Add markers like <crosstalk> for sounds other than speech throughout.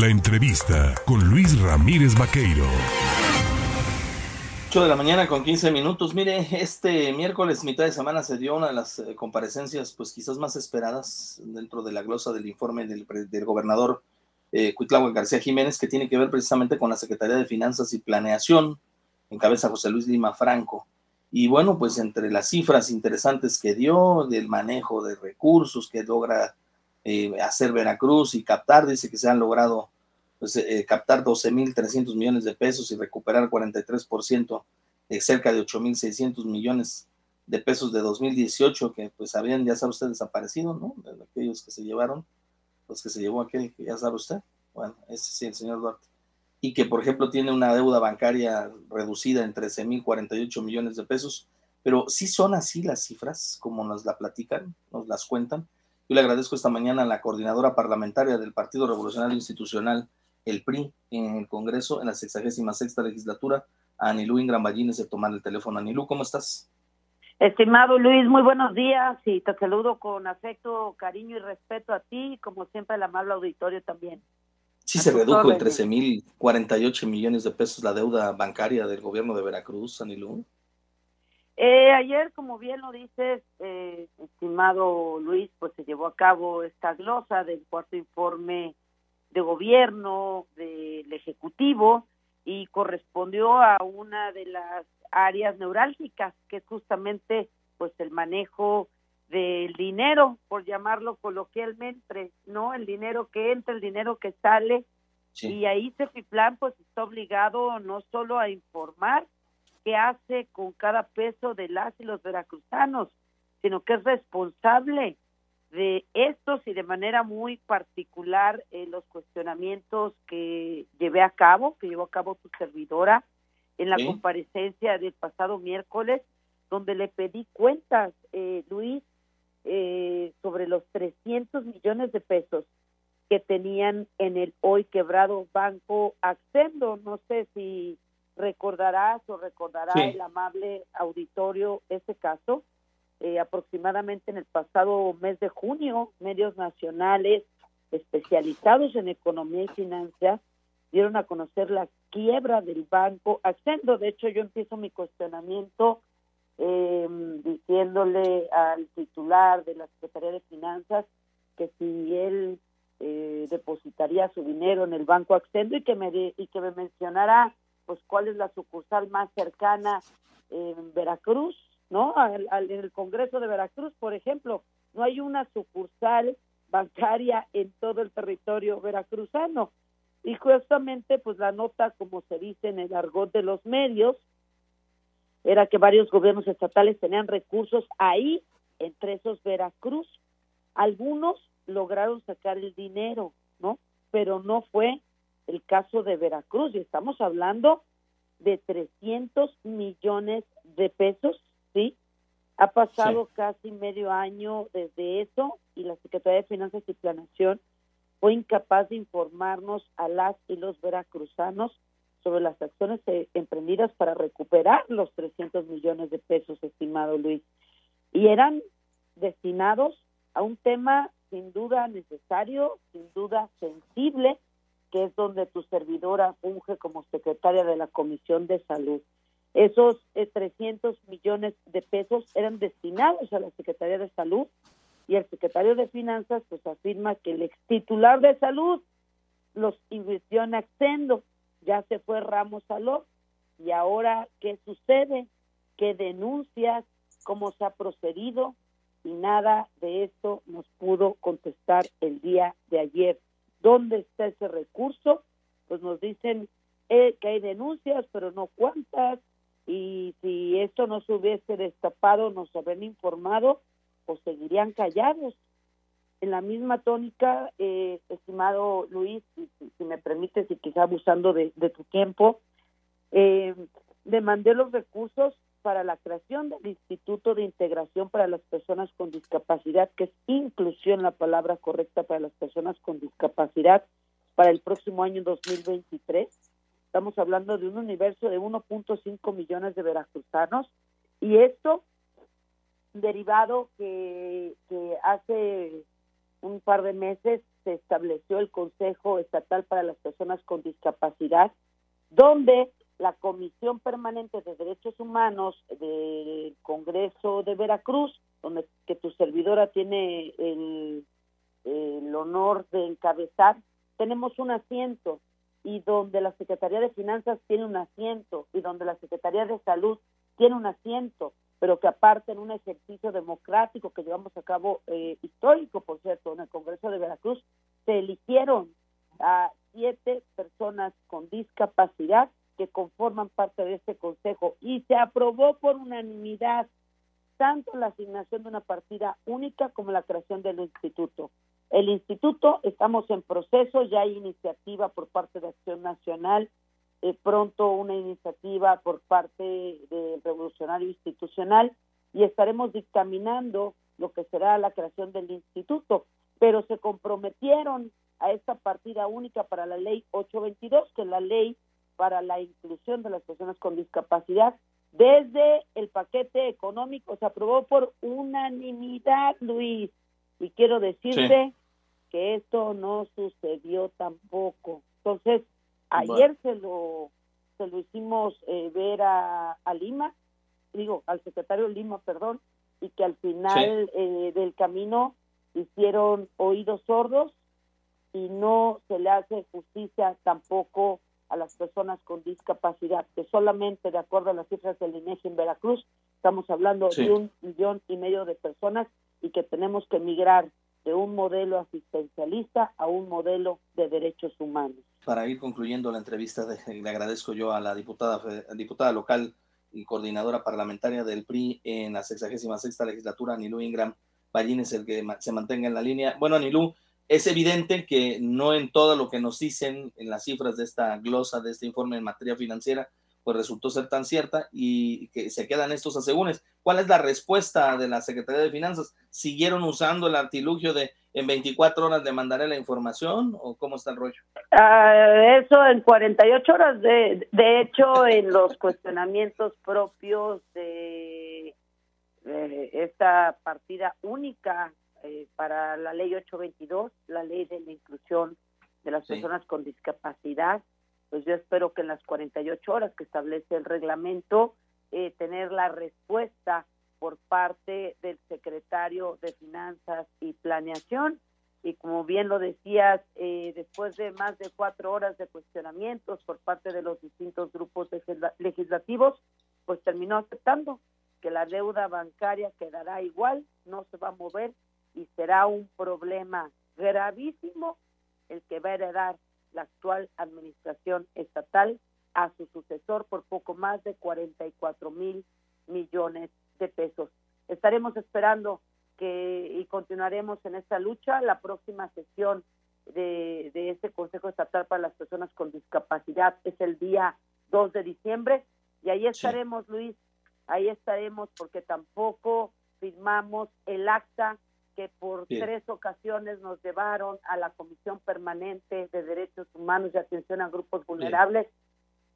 La entrevista con Luis Ramírez Vaqueiro. 8 de la mañana con 15 minutos. Mire, este miércoles, mitad de semana, se dio una de las eh, comparecencias, pues quizás más esperadas dentro de la glosa del informe del, gobernador eh, García Jiménez, que tiene que ver precisamente con la Secretaría de Finanzas y Planeación, en cabeza José Luis Lima Franco. Y bueno, pues entre las cifras interesantes que dio del manejo de recursos que logra eh, hacer Veracruz y captar, dice que se han logrado pues, eh, captar 12.300 millones de pesos y recuperar 43% de cerca de 8.600 millones de pesos de 2018 que pues habían, ya sabe usted, desaparecido, ¿no? De aquellos que se llevaron, los que se llevó aquel que ya sabe usted. Bueno, ese sí, el señor Duarte y que, por ejemplo, tiene una deuda bancaria reducida en 13.048 millones de pesos, pero sí son así las cifras, como nos la platican, nos las cuentan. Yo le agradezco esta mañana a la coordinadora parlamentaria del Partido Revolucionario Institucional, el PRI, en el Congreso, en la 66 legislatura, a Anilú Ingramballines, de tomar el teléfono. Anilú, ¿cómo estás? Estimado Luis, muy buenos días y te saludo con afecto, cariño y respeto a ti, como siempre, el amable auditorio también. Sí se redujo en 13.048 millones de pesos la deuda bancaria del gobierno de Veracruz, Anilú. Eh, ayer, como bien lo dices, eh, estimado Luis, pues se llevó a cabo esta glosa del cuarto informe de gobierno del Ejecutivo y correspondió a una de las áreas neurálgicas, que es justamente pues el manejo del dinero, por llamarlo coloquialmente, ¿no? El dinero que entra, el dinero que sale. Y ahí Cefiplan pues está obligado no solo a informar qué hace con cada peso de las y los veracruzanos, sino que es responsable de estos y de manera muy particular en los cuestionamientos que llevé a cabo, que llevó a cabo su servidora en la comparecencia del pasado miércoles, donde le pedí cuentas, eh, Luis, eh, sobre los 300 millones de pesos que tenían en el hoy quebrado banco Accendo. No sé si recordarás o recordará el amable auditorio ese caso. Eh, aproximadamente en el pasado mes de junio, medios nacionales especializados en economía y finanzas dieron a conocer la quiebra del banco Accendo. De hecho, yo empiezo mi cuestionamiento eh, diciéndole al titular de la Secretaría de Finanzas que si él eh, depositaría su dinero en el Banco Accendo y que me y que me mencionara pues cuál es la sucursal más cercana en Veracruz, ¿no? en el Congreso de Veracruz, por ejemplo, no hay una sucursal bancaria en todo el territorio veracruzano. Y justamente, pues la nota, como se dice en el argot de los medios, era que varios gobiernos estatales tenían recursos ahí, entre esos Veracruz. Algunos lograron sacar el dinero, ¿no? Pero no fue el caso de Veracruz y estamos hablando de 300 millones de pesos, ¿sí? Ha pasado casi medio año desde eso y la Secretaría de Finanzas y Planación fue incapaz de informarnos a las y los veracruzanos sobre las acciones eh, emprendidas para recuperar los 300 millones de pesos, estimado Luis. Y eran destinados a un tema sin duda necesario, sin duda sensible, que es donde tu servidora funge como secretaria de la Comisión de Salud. Esos 300 eh, millones de pesos eran destinados a la Secretaría de Salud y el secretario de Finanzas pues afirma que el ex titular de Salud los invirtió en Accendo ya se fue Ramos Saló. Y ahora qué sucede, qué denuncias, cómo se ha procedido y nada de esto nos pudo contestar el día de ayer. ¿Dónde está ese recurso? Pues nos dicen eh, que hay denuncias, pero no cuántas, y si esto no se hubiese destapado, nos habrían informado, o seguirían callados en la misma tónica, eh, estimado Luis, si, me permites y quizá abusando de, tu tiempo, eh, demandé los recursos para la creación del Instituto de Integración para las Personas con Discapacidad, que es inclusión la palabra correcta para las personas con discapacidad, para el próximo año 2023. Estamos hablando de un universo de 1.5 millones de veracruzanos y esto derivado que, que hace un par de meses se estableció el Consejo Estatal para las Personas con Discapacidad, donde la Comisión Permanente de Derechos Humanos del Congreso de Veracruz, donde que tu servidora tiene el, el honor de encabezar, tenemos un asiento y donde la Secretaría de Finanzas tiene un asiento y donde la Secretaría de Salud tiene un asiento, pero que aparte en un ejercicio democrático que llevamos a cabo eh, histórico, por cierto, en el Congreso de Veracruz, se eligieron a siete personas con discapacidad que conforman parte de este consejo y se aprobó por unanimidad tanto la asignación de una partida única como la creación del instituto. El instituto, estamos en proceso, ya hay iniciativa por parte de Acción Nacional, eh, pronto una iniciativa por parte del Revolucionario Institucional y estaremos dictaminando lo que será la creación del instituto, pero se comprometieron a esta partida única para la ley 822, que es la ley para la inclusión de las personas con discapacidad. Desde el paquete económico se aprobó por unanimidad, Luis. Y quiero decirte que esto no sucedió tampoco. Entonces, ayer se lo se lo hicimos eh, ver a, a, Lima, digo, al secretario Lima, perdón, y que al final eh, del camino hicieron oídos sordos y no se le hace justicia tampoco a las personas con discapacidad, que solamente de acuerdo a las cifras del INEGI en Veracruz, estamos hablando de un millón y medio de personas y que tenemos que migrar de un modelo asistencialista a un modelo de derechos humanos. Para ir concluyendo la entrevista, le agradezco yo a la diputada, diputada local y coordinadora parlamentaria del PRI en la 66 legislatura, Nilú Ingram Ballines, el que se mantenga en la línea. Bueno, Nilú, es evidente que no en todo lo que nos dicen en las cifras de esta glosa, de este informe en materia financiera, pues resultó ser tan cierta y que se quedan estos asegúnes. ¿Cuál es la respuesta de la Secretaría de Finanzas? ¿Siguieron usando el artilugio de en 24 horas le mandaré la información o cómo está el rollo? Uh, eso en 48 horas. De, de hecho, en los <laughs> cuestionamientos propios de esta partida única eh, para la ley 822, la ley de la inclusión de las personas con discapacidad, pues yo espero que en las 48 horas que establece el reglamento, eh, tener la respuesta por parte del secretario de Finanzas y Planeación. Y como bien lo decías, eh, después de más de cuatro horas de cuestionamientos por parte de los distintos grupos legislativos, pues terminó aceptando que la deuda bancaria quedará igual, no se va a mover y será un problema gravísimo el que va a heredar la actual administración estatal a su sucesor por poco más de 44 mil millones de pesos. Estaremos esperando que y continuaremos en esta lucha. La próxima sesión de, de este Consejo Estatal para las Personas con Discapacidad es el día 2 de diciembre y ahí estaremos, Luis, ahí estaremos porque tampoco firmamos el acta que por tres ocasiones nos llevaron a la Comisión Permanente de Derechos Humanos y Atención a Grupos Vulnerables,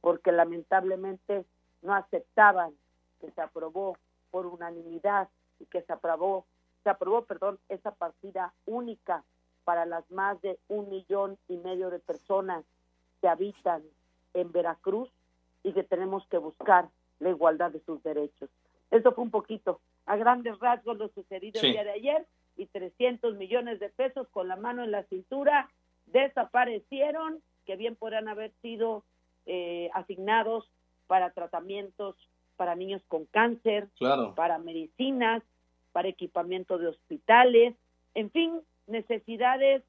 porque lamentablemente no aceptaban que se aprobó por unanimidad y que se aprobó, se aprobó, perdón, esa partida única para las más de un millón y medio de personas que habitan en Veracruz y que tenemos que buscar la igualdad de sus derechos. Eso fue un poquito, a grandes rasgos, lo sucedido el día de ayer y 300 millones de pesos con la mano en la cintura desaparecieron, que bien podrían haber sido eh, asignados para tratamientos para niños con cáncer, para medicinas, para equipamiento de hospitales, en fin, necesidades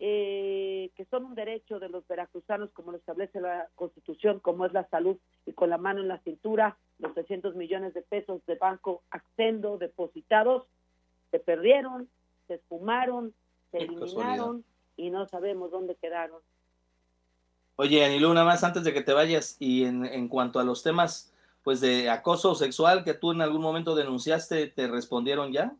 eh, que son un derecho de los veracruzanos, como lo establece la Constitución, como es la salud, y con la mano en la cintura, los 300 millones de pesos de Banco Accendo depositados se perdieron, se esfumaron, se eliminaron y no sabemos dónde quedaron. Oye, Anilú, nada más antes de que te vayas, y en, en cuanto a los temas pues de acoso sexual que tú en algún momento denunciaste, ¿te respondieron ya?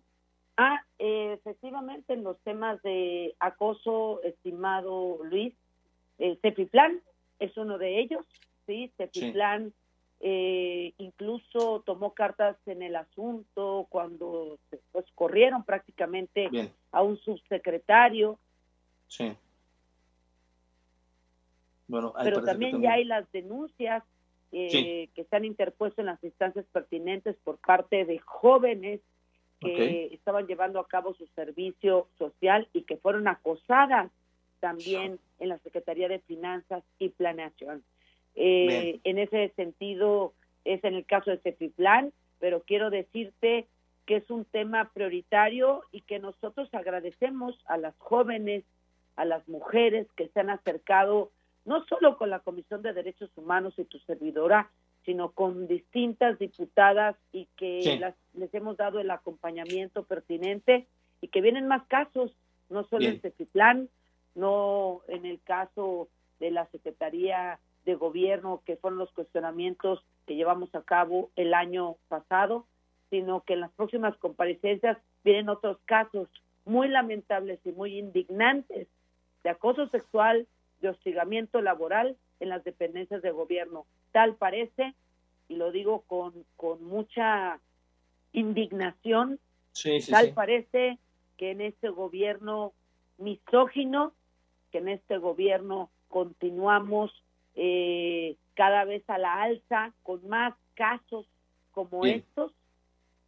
Ah, eh, efectivamente, en los temas de acoso, estimado Luis, el CEPIPLAN es uno de ellos, sí, CEPIPLAN eh, incluso tomó cartas en el asunto cuando pues corrieron prácticamente a un subsecretario. Sí. Bueno, pero también, ya hay las denuncias eh, que se han interpuesto en las instancias pertinentes por parte de jóvenes que estaban llevando a cabo su servicio social y que fueron acosadas también en la Secretaría de Finanzas y Planeación. Eh, en ese sentido, es en el caso de Cepiplan, pero quiero decirte que es un tema prioritario y que nosotros agradecemos a las jóvenes, a las mujeres que se han acercado no solo con la Comisión de Derechos Humanos y tu servidora, sino con distintas diputadas y que les hemos dado el acompañamiento pertinente y que vienen más casos, no solo en Cepiplan, no en el caso de la Secretaría de Gobierno, que fueron los cuestionamientos que llevamos a cabo el año pasado, sino que en las próximas comparecencias vienen otros casos muy lamentables y muy indignantes de acoso sexual, de hostigamiento laboral en las dependencias de gobierno. Tal parece, y lo digo con, con mucha indignación, tal parece que en este gobierno misógino, que en este gobierno continuamos eh, cada vez a la alza con más casos como estos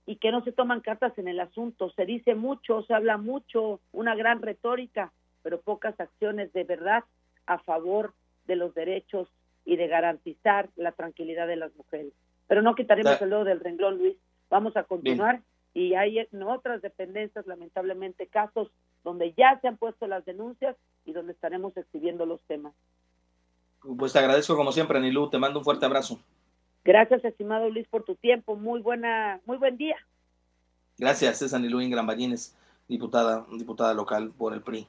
y que no se toman cartas en el asunto. Se dice mucho, se habla mucho, una gran retórica, pero pocas acciones de verdad a favor de los derechos y de garantizar la tranquilidad de las mujeres. Pero no quitaremos el dedo del renglón, Luis. Vamos a continuar y hay en otras dependencias, lamentablemente, casos donde ya se han puesto las denuncias y donde estaremos exhibiendo los temas. Pues te agradezco como siempre, Anilú. Te mando un fuerte abrazo. Gracias, estimado Luis, por tu tiempo. Muy buena, muy buen día. Gracias, es Anilú Ingran diputada, diputada local por el PRI.